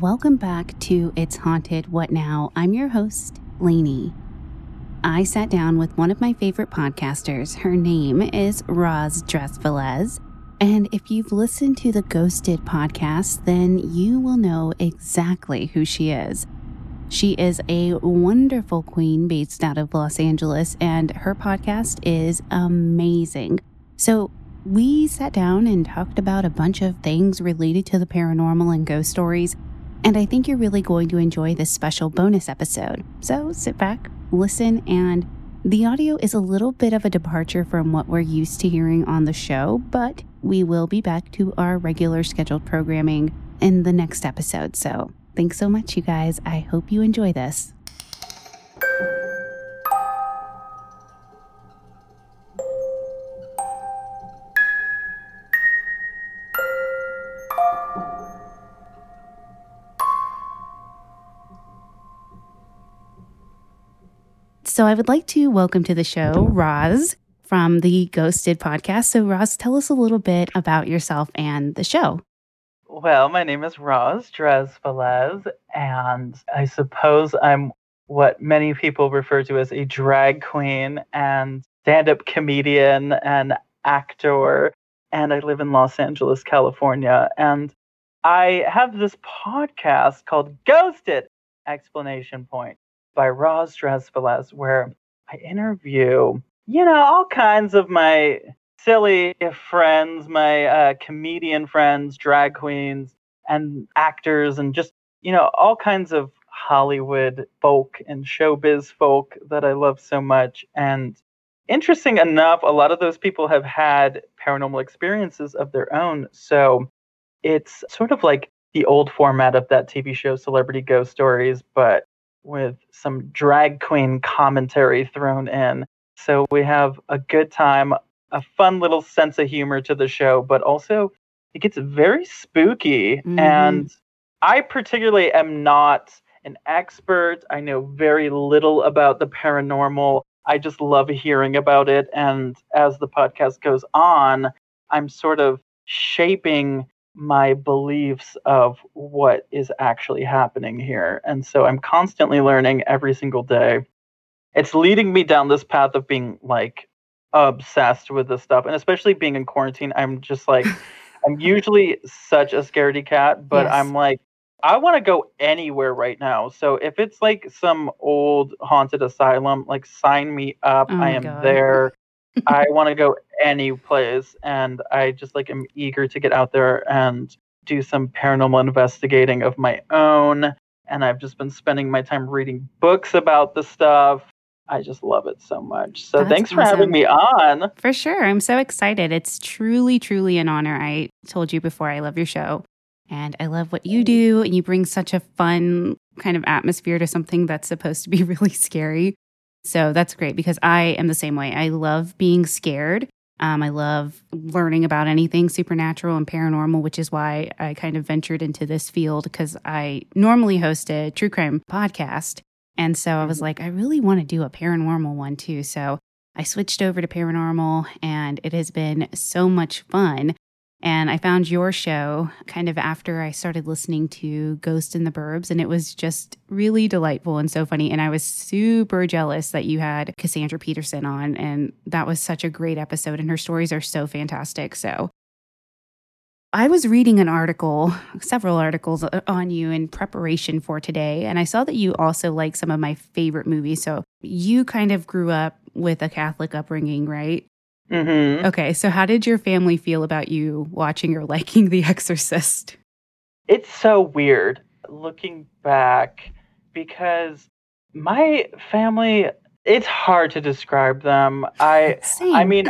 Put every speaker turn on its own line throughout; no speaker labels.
Welcome back to It's Haunted What Now? I'm your host, Lainey. I sat down with one of my favorite podcasters. Her name is Roz Dress And if you've listened to the Ghosted podcast, then you will know exactly who she is. She is a wonderful queen based out of Los Angeles, and her podcast is amazing. So, we sat down and talked about a bunch of things related to the paranormal and ghost stories, and I think you're really going to enjoy this special bonus episode. So sit back, listen, and the audio is a little bit of a departure from what we're used to hearing on the show, but we will be back to our regular scheduled programming in the next episode. So thanks so much, you guys. I hope you enjoy this. So I would like to welcome to the show Roz from the Ghosted podcast. So, Roz, tell us a little bit about yourself and the show.
Well, my name is Roz Drezfalez, and I suppose I'm what many people refer to as a drag queen and stand up comedian and actor. And I live in Los Angeles, California. And I have this podcast called Ghosted! Exclamation point by Roz Drezfalez, where I interview, you know, all kinds of my silly friends, my uh, comedian friends, drag queens, and actors, and just, you know, all kinds of Hollywood folk and showbiz folk that I love so much. And interesting enough, a lot of those people have had paranormal experiences of their own. So it's sort of like the old format of that TV show, Celebrity Ghost Stories, but with some drag queen commentary thrown in. So we have a good time, a fun little sense of humor to the show, but also it gets very spooky. Mm-hmm. And I particularly am not an expert. I know very little about the paranormal. I just love hearing about it. And as the podcast goes on, I'm sort of shaping my beliefs of what is actually happening here. And so I'm constantly learning every single day. It's leading me down this path of being like obsessed with this stuff. And especially being in quarantine, I'm just like, I'm usually such a scaredy cat, but yes. I'm like, I want to go anywhere right now. So if it's like some old haunted asylum, like sign me up. Oh I am God. there. I want to go any place, and I just like am eager to get out there and do some paranormal investigating of my own. And I've just been spending my time reading books about the stuff. I just love it so much. So That's thanks for awesome. having me on.
For sure. I'm so excited. It's truly, truly an honor. I told you before I love your show and I love what you do. And you bring such a fun kind of atmosphere to something that's supposed to be really scary. So that's great because I am the same way. I love being scared. Um, I love learning about anything supernatural and paranormal, which is why I kind of ventured into this field because I normally host a true crime podcast. And so I was mm-hmm. like, I really want to do a paranormal one too. So I switched over to paranormal and it has been so much fun. And I found your show kind of after I started listening to Ghost in the Burbs, and it was just really delightful and so funny. And I was super jealous that you had Cassandra Peterson on, and that was such a great episode. And her stories are so fantastic. So I was reading an article, several articles uh, on you in preparation for today, and I saw that you also like some of my favorite movies. So you kind of grew up with a Catholic upbringing, right?
Mm-hmm.
Okay, so how did your family feel about you watching or liking The Exorcist?
It's so weird looking back because my family it's hard to describe them. I
Same.
I mean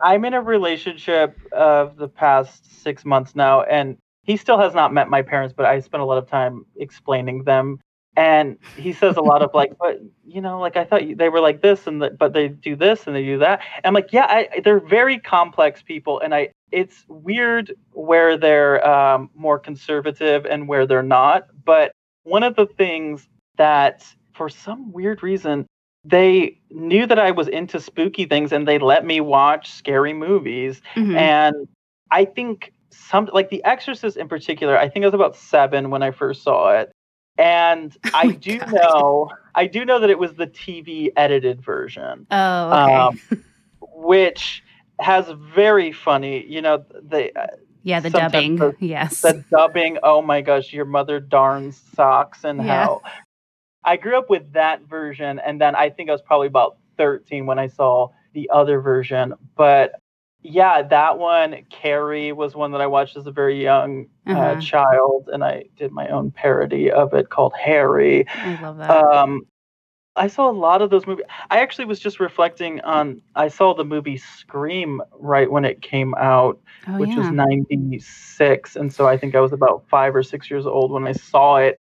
I'm in a relationship of the past 6 months now and he still has not met my parents but I spent a lot of time explaining them and he says a lot of like but you know like i thought they were like this and the, but they do this and they do that and i'm like yeah I, they're very complex people and i it's weird where they're um, more conservative and where they're not but one of the things that for some weird reason they knew that i was into spooky things and they let me watch scary movies mm-hmm. and i think some like The Exorcist in particular. I think I was about seven when I first saw it, and
Oh
I do
God.
know I do know that it was the TV edited version,
Oh, okay.
um, which has very funny. You know, the uh,
yeah, the dubbing.
the-
yes.
the dubbing. Oh my gosh, your mother darns socks and
Yeah.
how. I grew up with that version, and then I think I was probably about 13 when I saw the other version. But yeah, that one, Carrie, was one that I watched as a very young uh,
Uh-huh.
child, and I did my own parody of it called Harry.
I love that.
Um, I saw a lot of those movies. I actually was just reflecting on. I saw the movie Scream right when it came out,
oh,
which
yeah.
was 96 and so i think i was about five or six years old when i saw it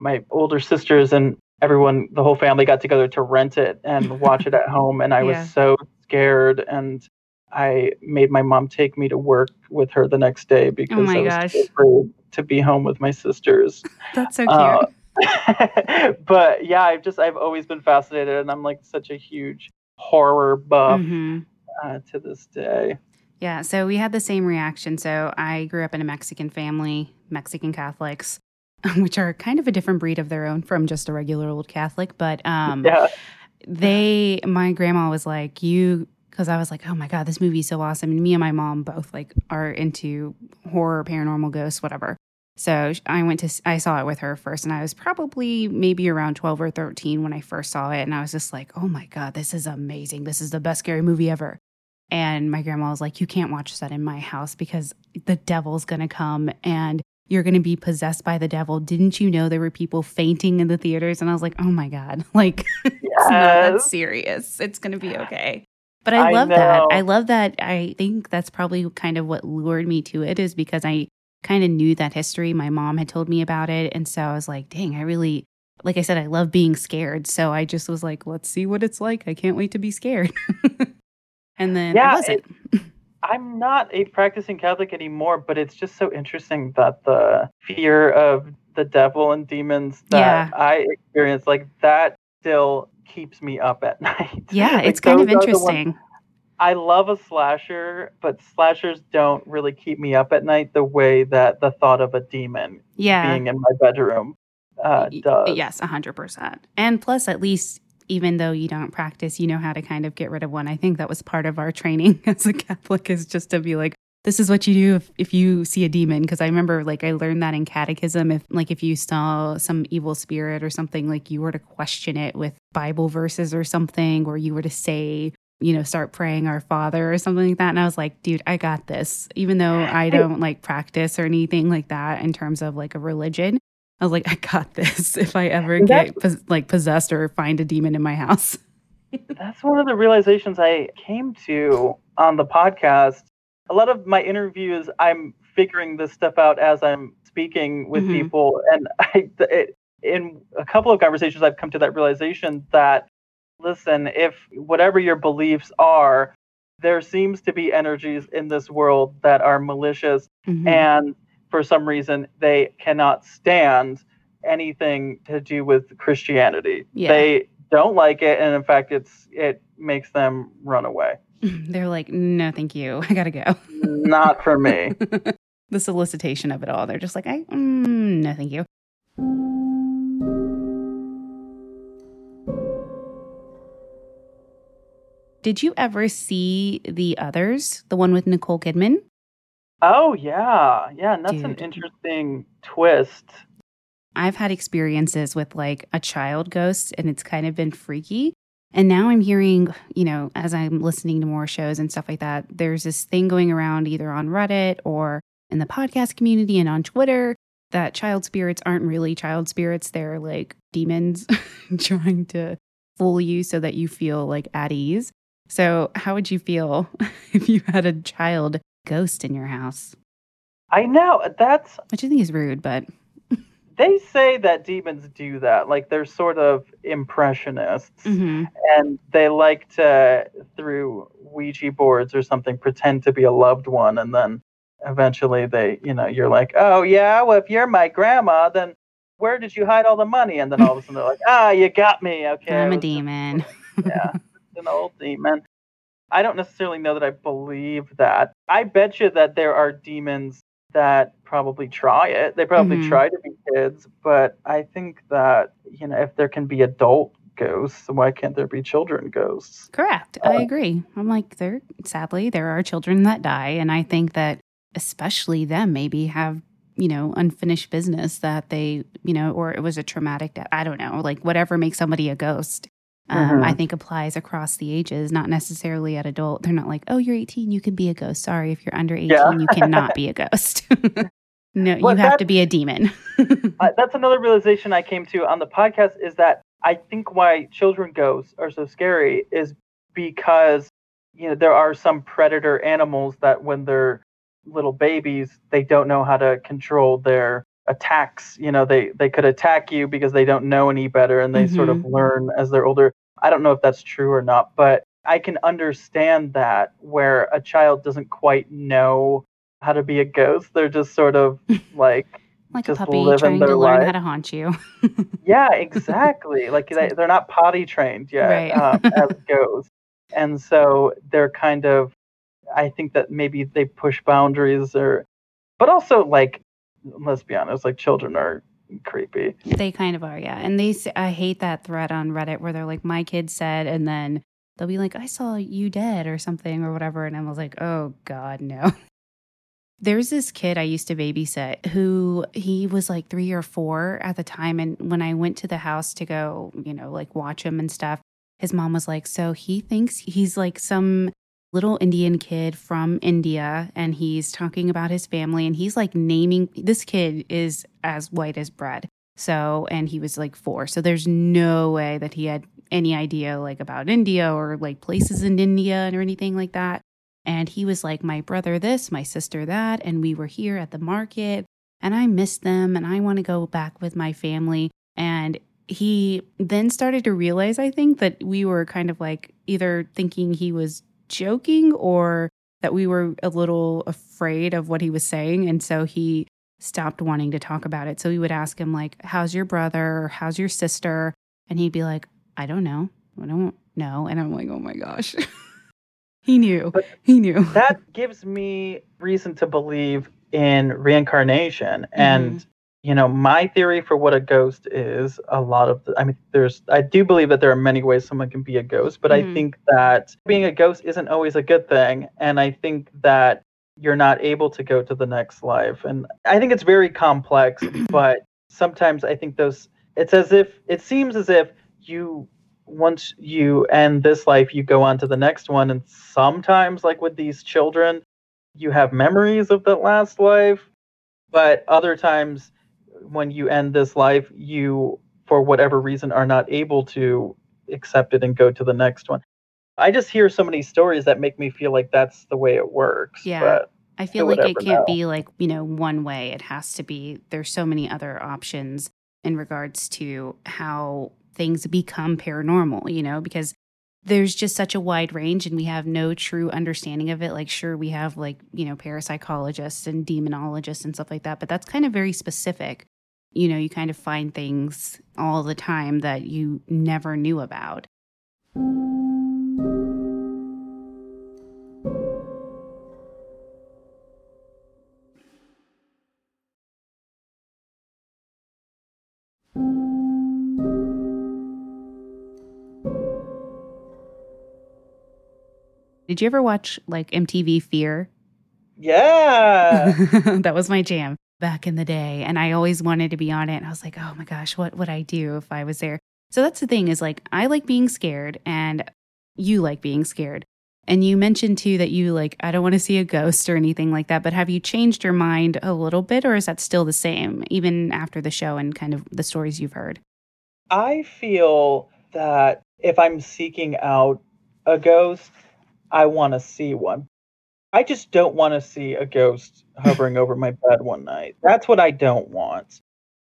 my older sisters and everyone the whole family got together to rent it and watch it at home and i
Yeah.
was so scared and i made my mom take me to work with her the next day because
Oh
i was
gosh.
afraid to be home with my sisters
That's so cute.
uh, but yeah i've just i've always been fascinated and i'm like such a huge horror buff
Mhm.
uh, to this day
Yeah, so we had the same reaction. So I grew up in a Mexican family, Mexican Catholics, which are kind of a different breed of their own from just a regular old Catholic. But um,
yeah
they, my grandma was like, you, because I was like, oh my God, this movie's so awesome. And me and my mom both like are into horror, paranormal ghosts, whatever. So I went to, I saw it with her first, and I was probably maybe around 12 or 13 when I first saw it. And I was just like, oh my God, this is amazing. This is the best scary movie ever. And my grandma was like, You can't watch that in my house because the devil's going to come and you're going to be possessed by the devil. Didn't you know there were people fainting in the theaters? And I was like, Oh my God, like, it's not that serious. It's going to be okay. But I
I
love that. I love that. I think that's probably kind of what lured me to it is because I kind of knew that history. My mom had told me about it. And so I was like, dang, I really, like I said, I love being scared. So I just was like, let's see what it's like. I can't wait to be scared. and then
Yeah,
I wasn't.
I'm not a practicing Catholic anymore, but it's just so interesting that the fear of the devil and demons that
Yeah.
I experience, like that, still keeps me up at night.
Yeah,
Like,
it's kind of
those are the ones-
interesting.
I love a slasher, but slashers don't really keep me up at night the way that the thought of a demon
Yeah.
being in my bedroom uh, does.
Yes, 100%. And plus, at least, even though you don't practice, you know how to kind of get rid of one. I think that was part of our training as a Catholic is just to be like, this is what you do if, if you see a demon. Because I remember, like, I learned that in catechism. If, like, if you saw some evil spirit or something, like, you were to question it with Bible verses or something, or you were to say, you know, start praying our Father or something like that. And I was like, dude, I got this. Even though I don't like practice or anything like that in terms of like a religion, I was like, I got this if I ever get pos- like possessed or find a demon in my house.
That's one of the realizations I came to on the podcast. A lot of my interviews, I'm figuring this stuff out as I'm speaking with
Mhm.
people, and I, it, in a couple of conversations, I've come to that realization that listen, if whatever your beliefs are, there seems to be energies in this world that are malicious
Mhm.
and for some reason they cannot stand anything to do with Christianity.
Yeah.
They don't like it and in fact it's it makes them run away.
They're like, no, thank you. I gotta go.
Not for me.
the solicitation of it all. They're just like, I mm, no, thank you. Did you ever see the others? The one with Nicole Kidman?
Oh yeah. Yeah, and that's an interesting twist.
I've had experiences with like a child ghost and it's kind of been freaky. And now I'm hearing, you know, as I'm listening to more shows and stuff like that, there's this thing going around either on Reddit or in the podcast community and on Twitter that child spirits aren't really child spirits. They're like demons trying to fool you so that you feel like at ease. So, how would you feel if you had a child ghost in your house?
I know that's
Which I think is rude, but
they say that demons do that. Like they're sort of impressionists.
Mhm.
and they like to through ouija boards or something pretend to be a loved one and then eventually they you know you're like oh yeah well if you're my grandma then where did you hide all the money and then all of a sudden they're like ah you got me okay
I'm a demon.
yeah an old demon I don't necessarily know that I believe that. I bet you that there are demons that probably try it. They probably
Mhm.
try to be kids, but I think that, you know, if there can be adult ghosts, why can't there be children ghosts?
Correct. I
Uh,
agree. I'm like, there, sadly, there are children that die. And I think that especially them maybe have, you know, unfinished business that they, you know, or it was a traumatic death. I don't know, like whatever makes somebody a ghost. Um,
Mhm.
I think applies across the ages, not necessarily at adult. They're not like, oh, you're 18, you can be a ghost. Sorry, if you're under 18,
Yeah.
you cannot be a ghost. no,
Well,
you have to be a demon.
uh, that's another realization I came to on the podcast is that I think why children ghosts are so scary is because you know there are some predator animals that when they're little babies they don't know how to control their attacks you know they they could attack you because they don't know any better and they sort of learn as they're older i don't know if that's true or not but i can understand that where a child doesn't quite know how to be a ghost they're just sort of like
like a
Just
puppy
living
trying to learn
life.
how to haunt you.
Yeah, exactly. like they, they're not potty trained yet
Right.
um, as ghosts, and so they're kind of. I think that maybe they push boundaries, or, but also like, let's be honest, like children are creepy.
They kind of are, yeah. And they, I hate that thread on Reddit where they're like, my kid said, and then they'll be like, I saw you dead or something or whatever. And I was like, oh God, no. There's this kid I used to babysit who he was like three or four at the time. And when I went to the house to go, you know, like watch him and stuff, his mom was like, So he thinks he's like some little Indian kid from India and he's talking about his family and he's like naming this kid is as white as bread. So, and he was like four. So there's no way that he had any idea like about India or like places in India or anything like that. And he was like, my brother this, my sister that. And we were here at the market and I miss them and I want to go back with my family. And he then started to realize, I think, that we were kind of like either thinking he was joking or that we were a little afraid of what he was saying. And so he stopped wanting to talk about it. So we would ask him, like, how's your brother? Or how's your sister? And he'd be like, I don't know. I don't know. And I'm like, oh my gosh. he knew.
But
he knew.
That gives me reason to believe in reincarnation, and mm-hmm. You know, my theory for what a ghost is. A lot of, the, I mean, there's, I do believe that there are many ways someone can be a ghost, but I
Mhm.
think that being a ghost isn't always a good thing, and I think that you're not able to go to the next life. And I think it's very complex, but sometimes I think those it's as if it seems as if you once you end this life you go on to the next one and sometimes like with these children you have memories of that last life but other times when you end this life you for whatever reason are not able to accept it and go to the next one i just hear so many stories that make me feel like that's the way it works
Yeah.
but
I feel like it can't
know.
be like, you know, one way. It has to be, there's so many other options in regards to how things become paranormal, you know, because there's just such a wide range and we have no true understanding of it. Like, sure, we have like, you know, parapsychologists and demonologists and stuff like that, but that's kind of very specific. You know, you kind of find things all the time that you never knew about. Did you ever watch like MTV Fear?
yeah
that was my jam back in the day. And I always wanted to be on it. And I was like, oh my gosh, what would I do if I was there? So that's the thing is like, I like being scared and you like being scared. And you mentioned too that you like, I don't want to see a ghost or anything like that. But have you changed your mind a little bit or is that still the same, even after the show and kind of the stories you've heard?
I feel that if I'm seeking out a ghost, I want to see one. I just don't want to see a ghost hovering over my bed one night. That's what I don't want.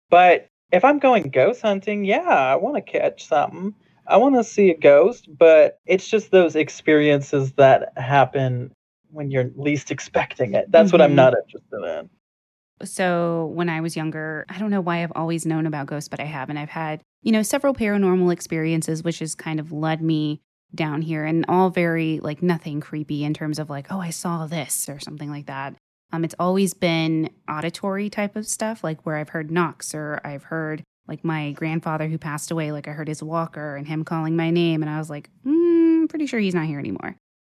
But if I'm going ghost hunting, yeah, I want to catch something. I want to see a ghost, but it's just those experiences that happen when you're least expecting it. That's what I'm
Mhm.
not interested in.
So when I was younger, I don't know why I've always known about ghosts, but I have. And I've had, you know, several paranormal experiences, which has kind of led me down here and all very like nothing creepy in terms of like, oh, I saw this or something like that. Um, it's always been auditory type of stuff, like where I've heard knocks or I've heard like my grandfather who passed away, like I heard his walker and him calling my name, and I was like, mm, pretty sure he's not here anymore.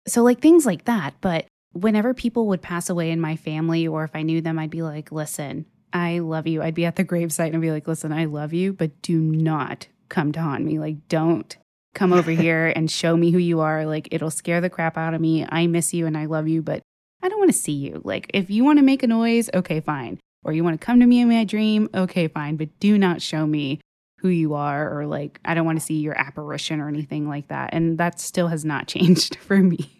So, like things like that. But whenever people would pass away in my family, or if I knew them, I'd be like, listen, I love you. I'd be at the gravesite and be like, listen, I love you, but do not come to haunt me. Like, don't come over here and show me who you are. Like, it'll scare the crap out of me. I miss you and I love you, but I don't want to see you. Like, if you want to make a noise, okay, fine or you want to come to me in my dream, okay, fine, but do not show me who you are or like I don't want to see your apparition or anything like that. And that still has not changed for me.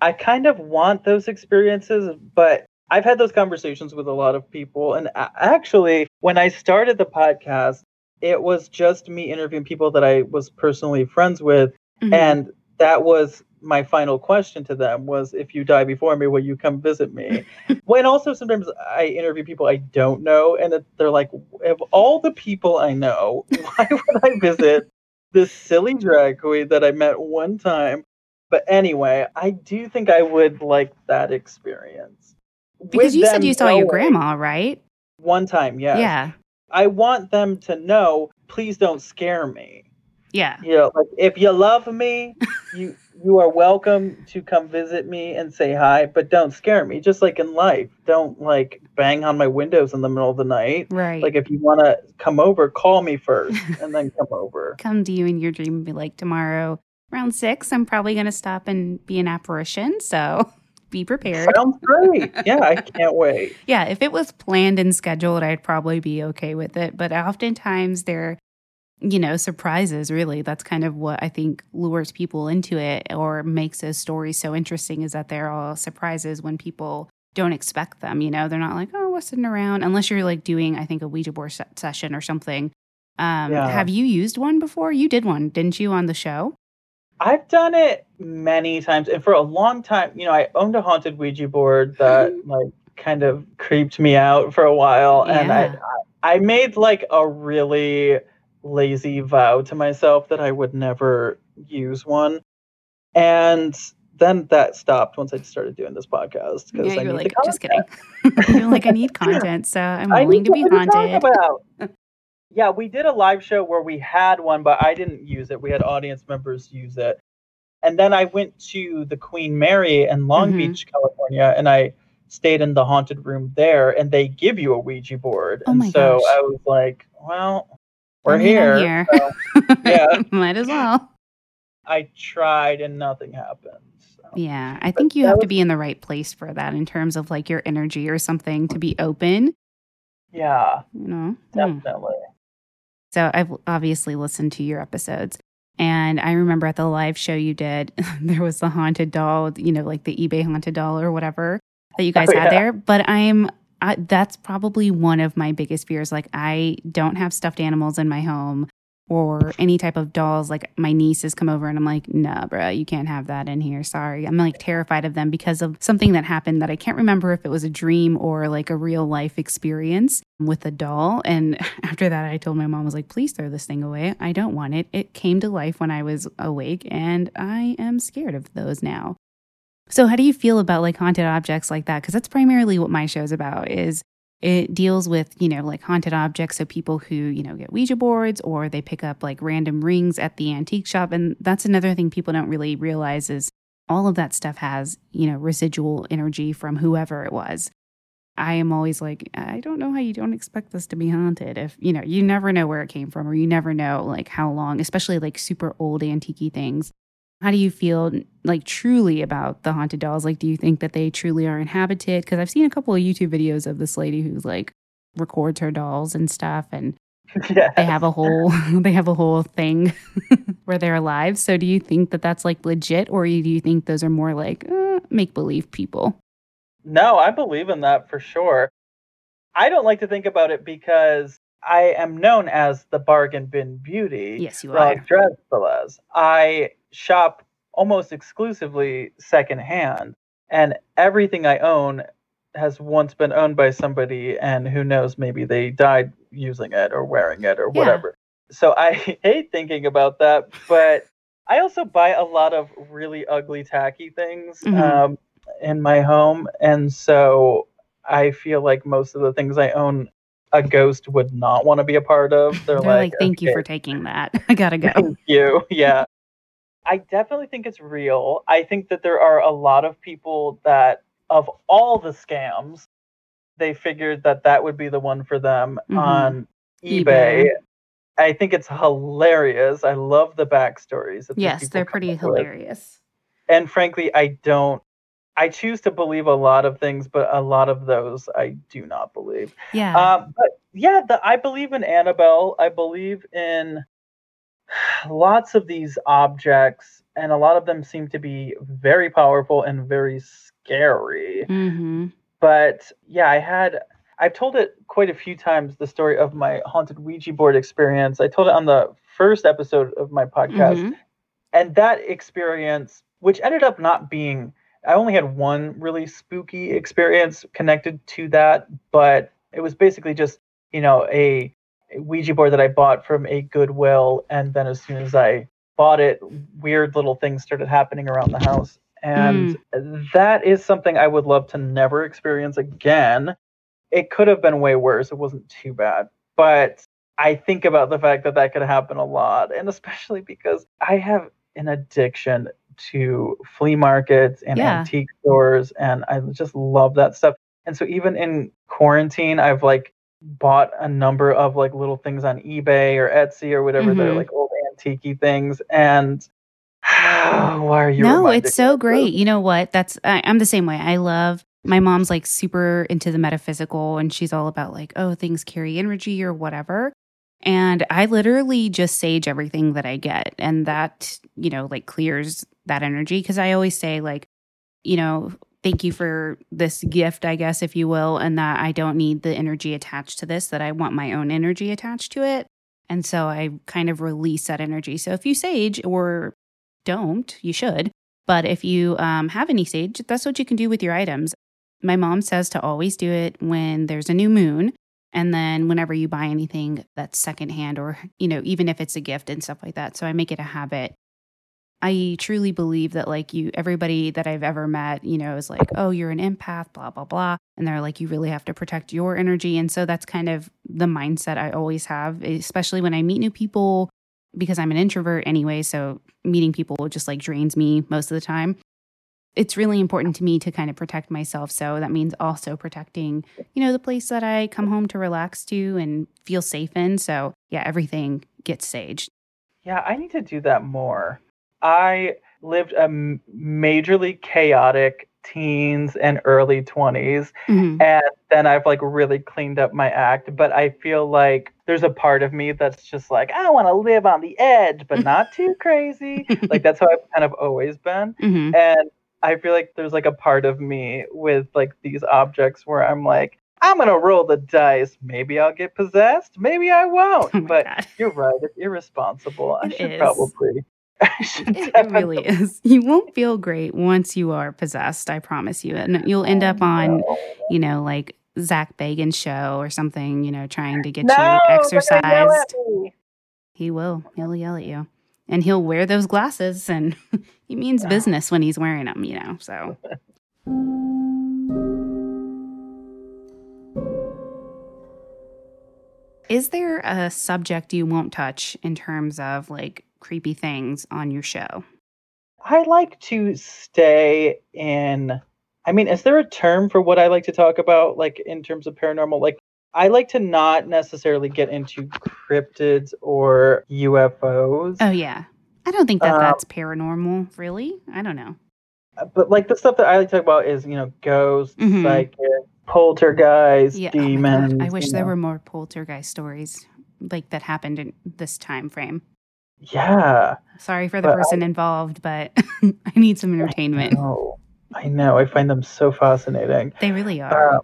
I kind of want those experiences, but I've had those conversations with a lot of people. And actually, when I started the podcast, it was just me interviewing people that I was personally friends with. Mm-hmm. And that was my final question to them was if you die before me will you come visit me when also sometimes i interview people i don't know and they're like of all the people i know why would i visit this silly drag queen that i met one time but anyway i do think i would like that experience
because you said you saw your grandma right
one time yeah
yeah
i want them to know please don't scare me
yeah
you know like if you love me you you are welcome to come visit me and say hi, but don't scare me. Just like in life, don't like bang on my windows in the middle of the night.
Right.
Like if you want to come over, call me first and then come over.
Come to you in your dream and be like, tomorrow around six, I'm probably going to stop and be an apparition. So be prepared.
Sounds great. Yeah, I can't wait.
yeah, if it was planned and scheduled, I'd probably be okay with it. But oftentimes they're you know, surprises, really. That's kind of what I think lures people into it or makes a story so interesting is that they're all surprises when people don't expect them. You know, they're not like, oh, what's sitting around? Unless you're like doing, I think, a Ouija board session or something. Um, yeah. Have you used one before? You did one, didn't you, on the show?
I've done it many times. And for a long time, you know, I owned a haunted Ouija board that like kind of creeped me out for a while. Yeah. And I, I made like a really lazy vow to myself that I would never use one. And then that stopped once I started doing this podcast
because yeah, I you're like, just kidding. you're like, I need content, so I'm willing to be haunted.
Yeah, we did a live show where we had one, but I didn't use it. We had audience members use it. And then I went to the Queen Mary in Long mm-hmm. Beach, California, and I stayed in the haunted room there, and they give you a Ouija board.
Oh
and so
gosh.
I was like, well, we're I mean, here. here. So,
yeah. Might as well.
I tried and nothing happened. So.
Yeah. I think but you have was, to be in the right place for that in terms of like your energy or something to be open.
Yeah.
You know?
Hmm. Definitely.
So I've obviously listened to your episodes. And I remember at the live show you did, there was the haunted doll, you know, like the eBay haunted doll or whatever that you oh, guys oh, had yeah. there. But I'm I, that's probably one of my biggest fears. Like, I don't have stuffed animals in my home or any type of dolls. Like, my nieces come over and I'm like, nah, bro, you can't have that in here. Sorry. I'm like terrified of them because of something that happened that I can't remember if it was a dream or like a real life experience with a doll. And after that, I told my mom, I was like, please throw this thing away. I don't want it. It came to life when I was awake and I am scared of those now. So how do you feel about like haunted objects like that? Because that's primarily what my show's about is it deals with, you know, like haunted objects. So people who, you know, get Ouija boards or they pick up like random rings at the antique shop. And that's another thing people don't really realize is all of that stuff has, you know, residual energy from whoever it was. I am always like, I don't know how you don't expect this to be haunted. If, you know, you never know where it came from or you never know like how long, especially like super old antique things. How do you feel like truly about the haunted dolls? Like, do you think that they truly are inhabited? Because I've seen a couple of YouTube videos of this lady who's like records her dolls and stuff, and yes. they have a whole they have a whole thing where they're alive. So, do you think that that's like legit, or do you think those are more like uh, make believe people?
No, I believe in that for sure. I don't like to think about it because I am known as the bargain bin beauty.
Yes, you are.
Dress I shop almost exclusively secondhand, and everything I own has once been owned by somebody, and who knows, maybe they died using it or wearing it or whatever. Yeah. So I hate thinking about that, but I also buy a lot of really ugly, tacky things
Mhm.
um, in my home, and so I feel like most of the things I own, a ghost would not want to be a part of. They're,
They're like, thank you for taking that. I gotta go.
Thank you. Yeah. I definitely think it's real. I think that there are a lot of people that, of all the scams, they figured that that would be the one for them
Mhm.
on
eBay.
eBay. I think it's hilarious. I love the backstories.
yes, they're pretty
up with.
hilarious.
And frankly, I don't. I choose to believe a lot of things, but a lot of those I do not believe.
Yeah.
Um, but yeah, the, I believe in Annabelle. I believe in lots of these objects, and a lot of them seem to be very powerful and very scary.
hmm
But yeah, I had. I've told it quite a few times the story of my haunted Ouija board experience. I told it on the first episode of my podcast
Mhm.
and that experience which ended up not being i only had one really spooky experience connected to that but it was basically just you know a, a ouija board that i bought from a goodwill and then as soon as i bought it weird little things started happening around the house. And mm. that is something i would love to never experience again. It could have been way worse. It wasn't too bad. But I think about the fact that that could happen a lot, and especially because I have an addiction to flea markets and
Yeah.
antique stores, and I just love that stuff. And so even in quarantine, I've like bought a number of like little things on eBay or Etsy or whatever. They're
Mhm.
like old antique things, and why are you?
no, it's so great. You know what? That's I, I'm the same way. I love my mom's like super into the metaphysical, and she's all about like, oh, things carry energy or whatever. And I literally just sage everything that I get, and that you know like clears that energy because I always say like, you know. Thank you for this gift, I guess, if you will, and that I don't need the energy attached to this, that I want my own energy attached to it. And so I kind of release that energy. So if you sage or don't, you should. But if you um, have any sage, that's what you can do with your items. My mom says to always do it when there's a new moon. And then whenever you buy anything that's secondhand or, you know, even if it's a gift and stuff like that. So I make it a habit. I truly believe that, like, you, everybody that I've ever met, you know, is like, oh, you're an empath, blah, blah, blah. And they're like, you really have to protect your energy. And so that's kind of the mindset I always have, especially when I meet new people because I'm an introvert anyway. So meeting people just like drains me most of the time. It's really important to me to kind of protect myself. So that means also protecting, you know, the place that I come home to relax to and feel safe in. So yeah, everything gets saged.
Yeah, I need to do that more. I lived a m- majorly chaotic teens and early 20s
Mhm.
and then I've like really cleaned up my act, but I feel like there's a part of me that's just like I want to live on the edge but not too crazy. like that's how I've kind of always been.
Mhm.
And I feel like there's like a part of me with like these objects where I'm like I'm going to roll the dice. Maybe I'll get possessed, maybe I won't.
Oh
but
God.
you're right. It's irresponsible. I
It
should
is.
probably. I should
It, it really is. You won't feel great once you are possessed, I promise you. And you'll end up oh, on, you know, like Zak Bagans' show or something, you know, trying to get
no,
you
gonna
exercised. He will. He'll yell at you. And he'll wear those glasses and he means
Oh.
business when he's wearing them, you know. So Is there a subject you won't touch in terms of like creepy things on your show?
I like to stay in. I mean, is there a term for what I like to talk about, like in terms of paranormal? Like, I like to not necessarily get into cryptids or UFOs,
Oh yeah. I don't think that
Um,
that's paranormal, really. I don't know.
but like the stuff that I like to talk about is, you know, ghosts,
Mhm.
psychic, poltergeist,
Yeah. oh
demons.
I wish there
know.
were more poltergeist stories like that happened in this time frame.
Yeah.
Sorry for the
But I-
person involved, but I need some entertainment.
Oh, I know. I find them so fascinating.
They really are.
Uh,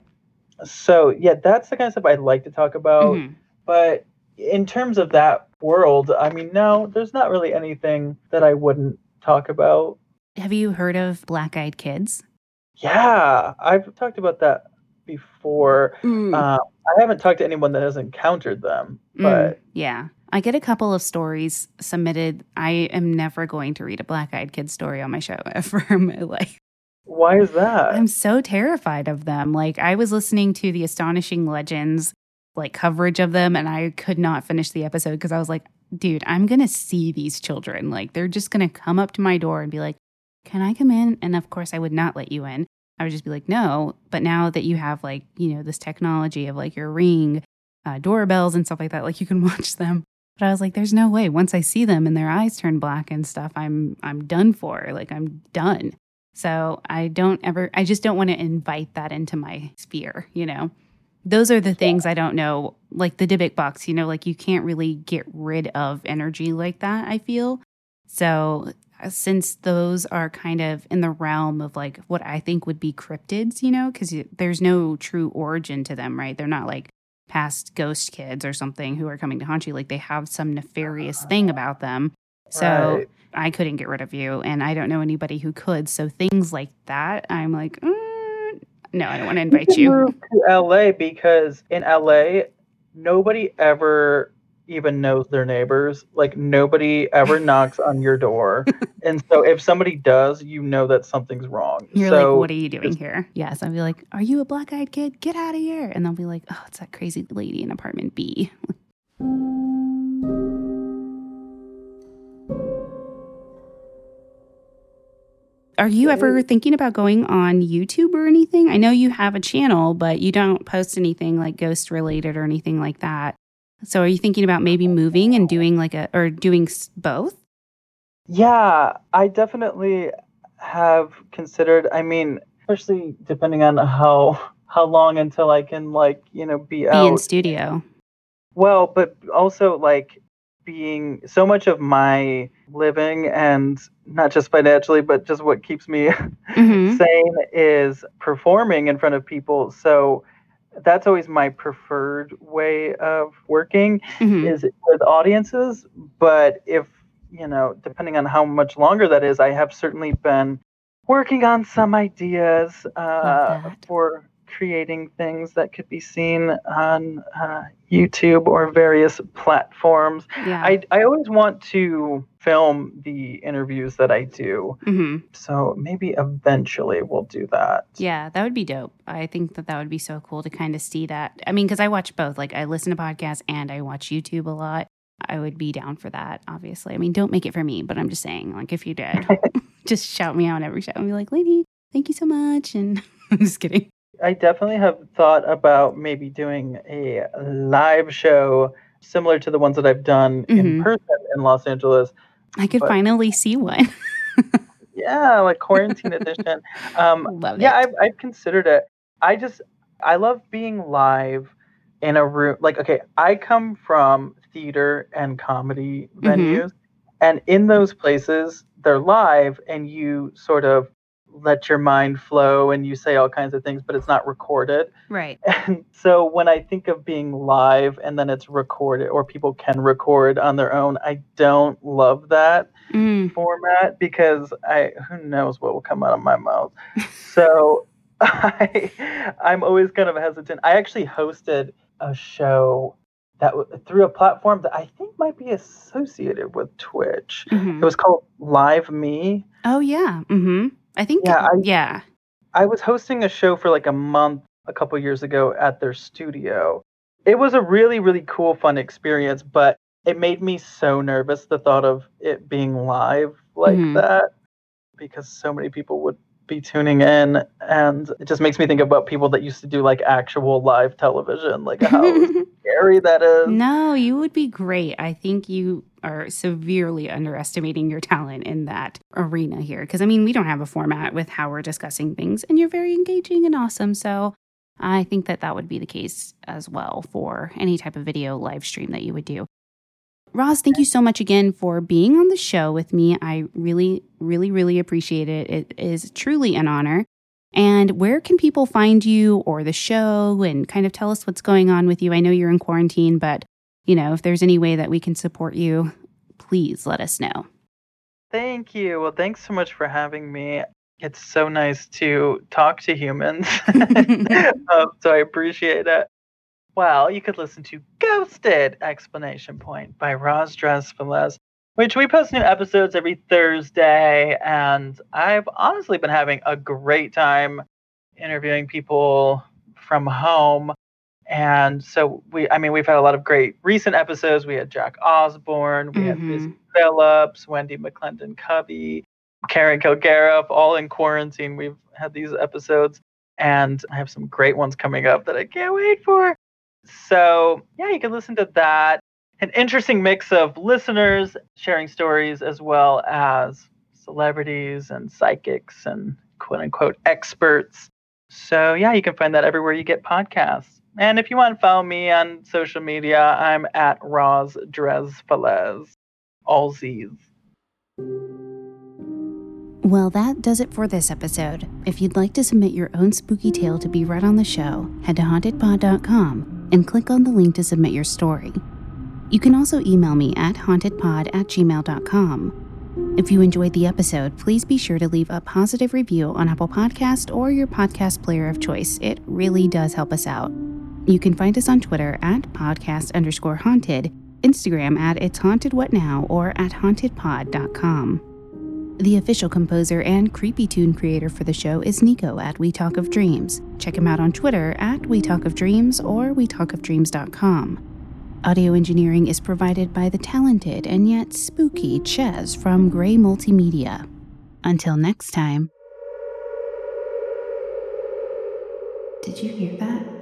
so yeah, that's the kind of stuff I'd like to talk about.
Mhm.
But in terms of that world, I mean, no, there's not really anything that I wouldn't talk about.
Have you heard of black eyed kids?
Yeah, I've talked about that before.
Mm.
Uh, I haven't talked to anyone that has encountered them,
Mm,
but
yeah. I get a couple of stories submitted. I am never going to read a Black Eyed Kid story on my show ever in my life.
Why is that?
I'm so terrified of them. Like I was listening to the Astonishing Legends like coverage of them and I could not finish the episode because I was like, dude, I'm going to see these children. Like they're just going to come up to my door and be like, "Can I come in?" And of course, I would not let you in. I would just be like, "No." But now that you have like, you know, this technology of like your ring uh, doorbells and stuff like that, like you can watch them. But I was like, there's no way. Once I see them and their eyes turn black and stuff, I'm I'm done for. Like I'm done. So I don't ever, I just don't want to invite that into my sphere, you know? Those are the things I don't know, like the Dybbuk box, you know, like you can't really get rid of energy like that, I feel. So uh, since those are kind of in the realm of like what I think would be cryptids, you know, because there's no true origin to them, right? They're not like past ghost kids or something who are coming to haunt you. Like they have some nefarious thing about them. So
Right.
I couldn't get rid of you, and I don't know anybody who could. So things like that, I'm like, mm, no, I don't want to invite
can
you.
move to LA because in LA, nobody ever even knows their neighbors. Like nobody ever knocks on your door, and so if somebody does, you know that something's wrong.
You're
so
like, what are you doing here? Yes, I'd be like, are you a black eyed kid? Get out of here. And they'll be like, oh, it's that crazy lady in apartment B. Are you ever thinking about going on YouTube or anything? I know you have a channel, but you don't post anything like ghost related or anything like that. So are you thinking about maybe moving and doing like a or doing both?
Yeah, I definitely have considered. I mean, especially depending on how how long until I can like you know be
Be
out.
in studio.
Well, but also like being so much of my living and not just financially, but just what keeps me
Mhm.
sane is performing in front of people. So that's always my preferred way of working
Mhm.
is with audiences. But if, you know, depending on how much longer that is, I have certainly been working on some ideas uh, for creating things that could be seen on uh, YouTube or various platforms.
Yeah.
I, I always want to film the interviews that I do.
Mm-hmm.
So maybe eventually we'll do that.
Yeah, that would be dope. I think that that would be so cool to kind of see that. I mean, because I watch both. Like, I listen to podcasts and I watch YouTube a lot. I would be down for that, obviously. I mean, don't make it for me, but I'm just saying, like, if you did, just shout me out every show and be like, lady, thank you so much. And I'm just kidding.
I definitely have thought about maybe doing a live show similar to the ones that I've done
Mhm.
in person in Los Angeles.
I could
But-
finally see one.
Yeah, like quarantine edition. Um,
Love
yeah,
it.
I've, I've considered it. I just, I love being live in a room. Like, okay, I come from theater and comedy
Mhm.
venues, and in those places, they're live, and you sort of let your mind flow and you say all kinds of things, but it's not recorded.
right.
And so when I think of being live and then it's recorded or people can record on their own, I don't love that
Mm.
format because I who knows what will come out of my mouth. So I I'm always kind of hesitant. I actually hosted a show that through a platform that I think might be associated with Twitch.
Mhm.
It was called Live Me.
Oh, yeah. hmm I think,
Yeah, I-
yeah.
I was hosting a show for like a month a couple years ago at their studio. It was a really, really cool, fun experience, but it made me so nervous the thought of it being live like
Mhm.
that because so many people would be tuning in. And it just makes me think about people that used to do like actual live television, like how scary that is.
No, you would be great. I think you are severely underestimating your talent in that arena here. Because, I mean, we don't have a format with how we're discussing things, and you're very engaging and awesome. So, I think that that would be the case as well for any type of video live stream that you would do. Roz, thank you so much again for being on the show with me. I really, really, really appreciate it. It is truly an honor. And where can people find you or the show and kind of tell us what's going on with you? I know you're in quarantine, but you know, if there's any way that we can support you, please let us know.
Thank you. Well, thanks so much for having me. It's so nice to talk to humans. um, so I appreciate it. well, you could listen to Ghosted! Exclamation Point by Roz Velez, which we post new episodes every Thursday. And I've honestly been having a great time interviewing people from home. And so we, I mean, we've had a lot of great recent episodes. We had Jack Osbourne, we mm-hmm. had Busy Philipps, Wendi McLendon Covey, Karen Kilgariff, all in quarantine. We've had these episodes, and I have some great ones coming up that I can't wait for. So, yeah, you can listen to that. An interesting mix of listeners sharing stories as well as celebrities and psychics and quote unquote experts. So, yeah, you can find that everywhere you get podcasts. And if you want to follow me on social media, I'm at Roz Drezfalez. All Z's.
Well, that does it for this episode. If you'd like to submit your own spooky tale to be read on the show, head to hauntedpod.com and click on the link to submit your story. You can also email me at hauntedpod at gmail.com. If you enjoyed the episode, please be sure to leave a positive review on Apple Podcast or your podcast player of choice. It really does help us out. You can find us on Twitter at podcast underscore haunted, Instagram at it's haunted what now, or at hauntedpod.com. The official composer and creepy tune creator for the show is Nico at We Talk of Dreams. Check him out on Twitter at We Talk of Dreams or WeTalkOfDreams.com. Audio engineering is provided by the talented and yet spooky Ches from Gray Multimedia. Until next time. Did you hear that?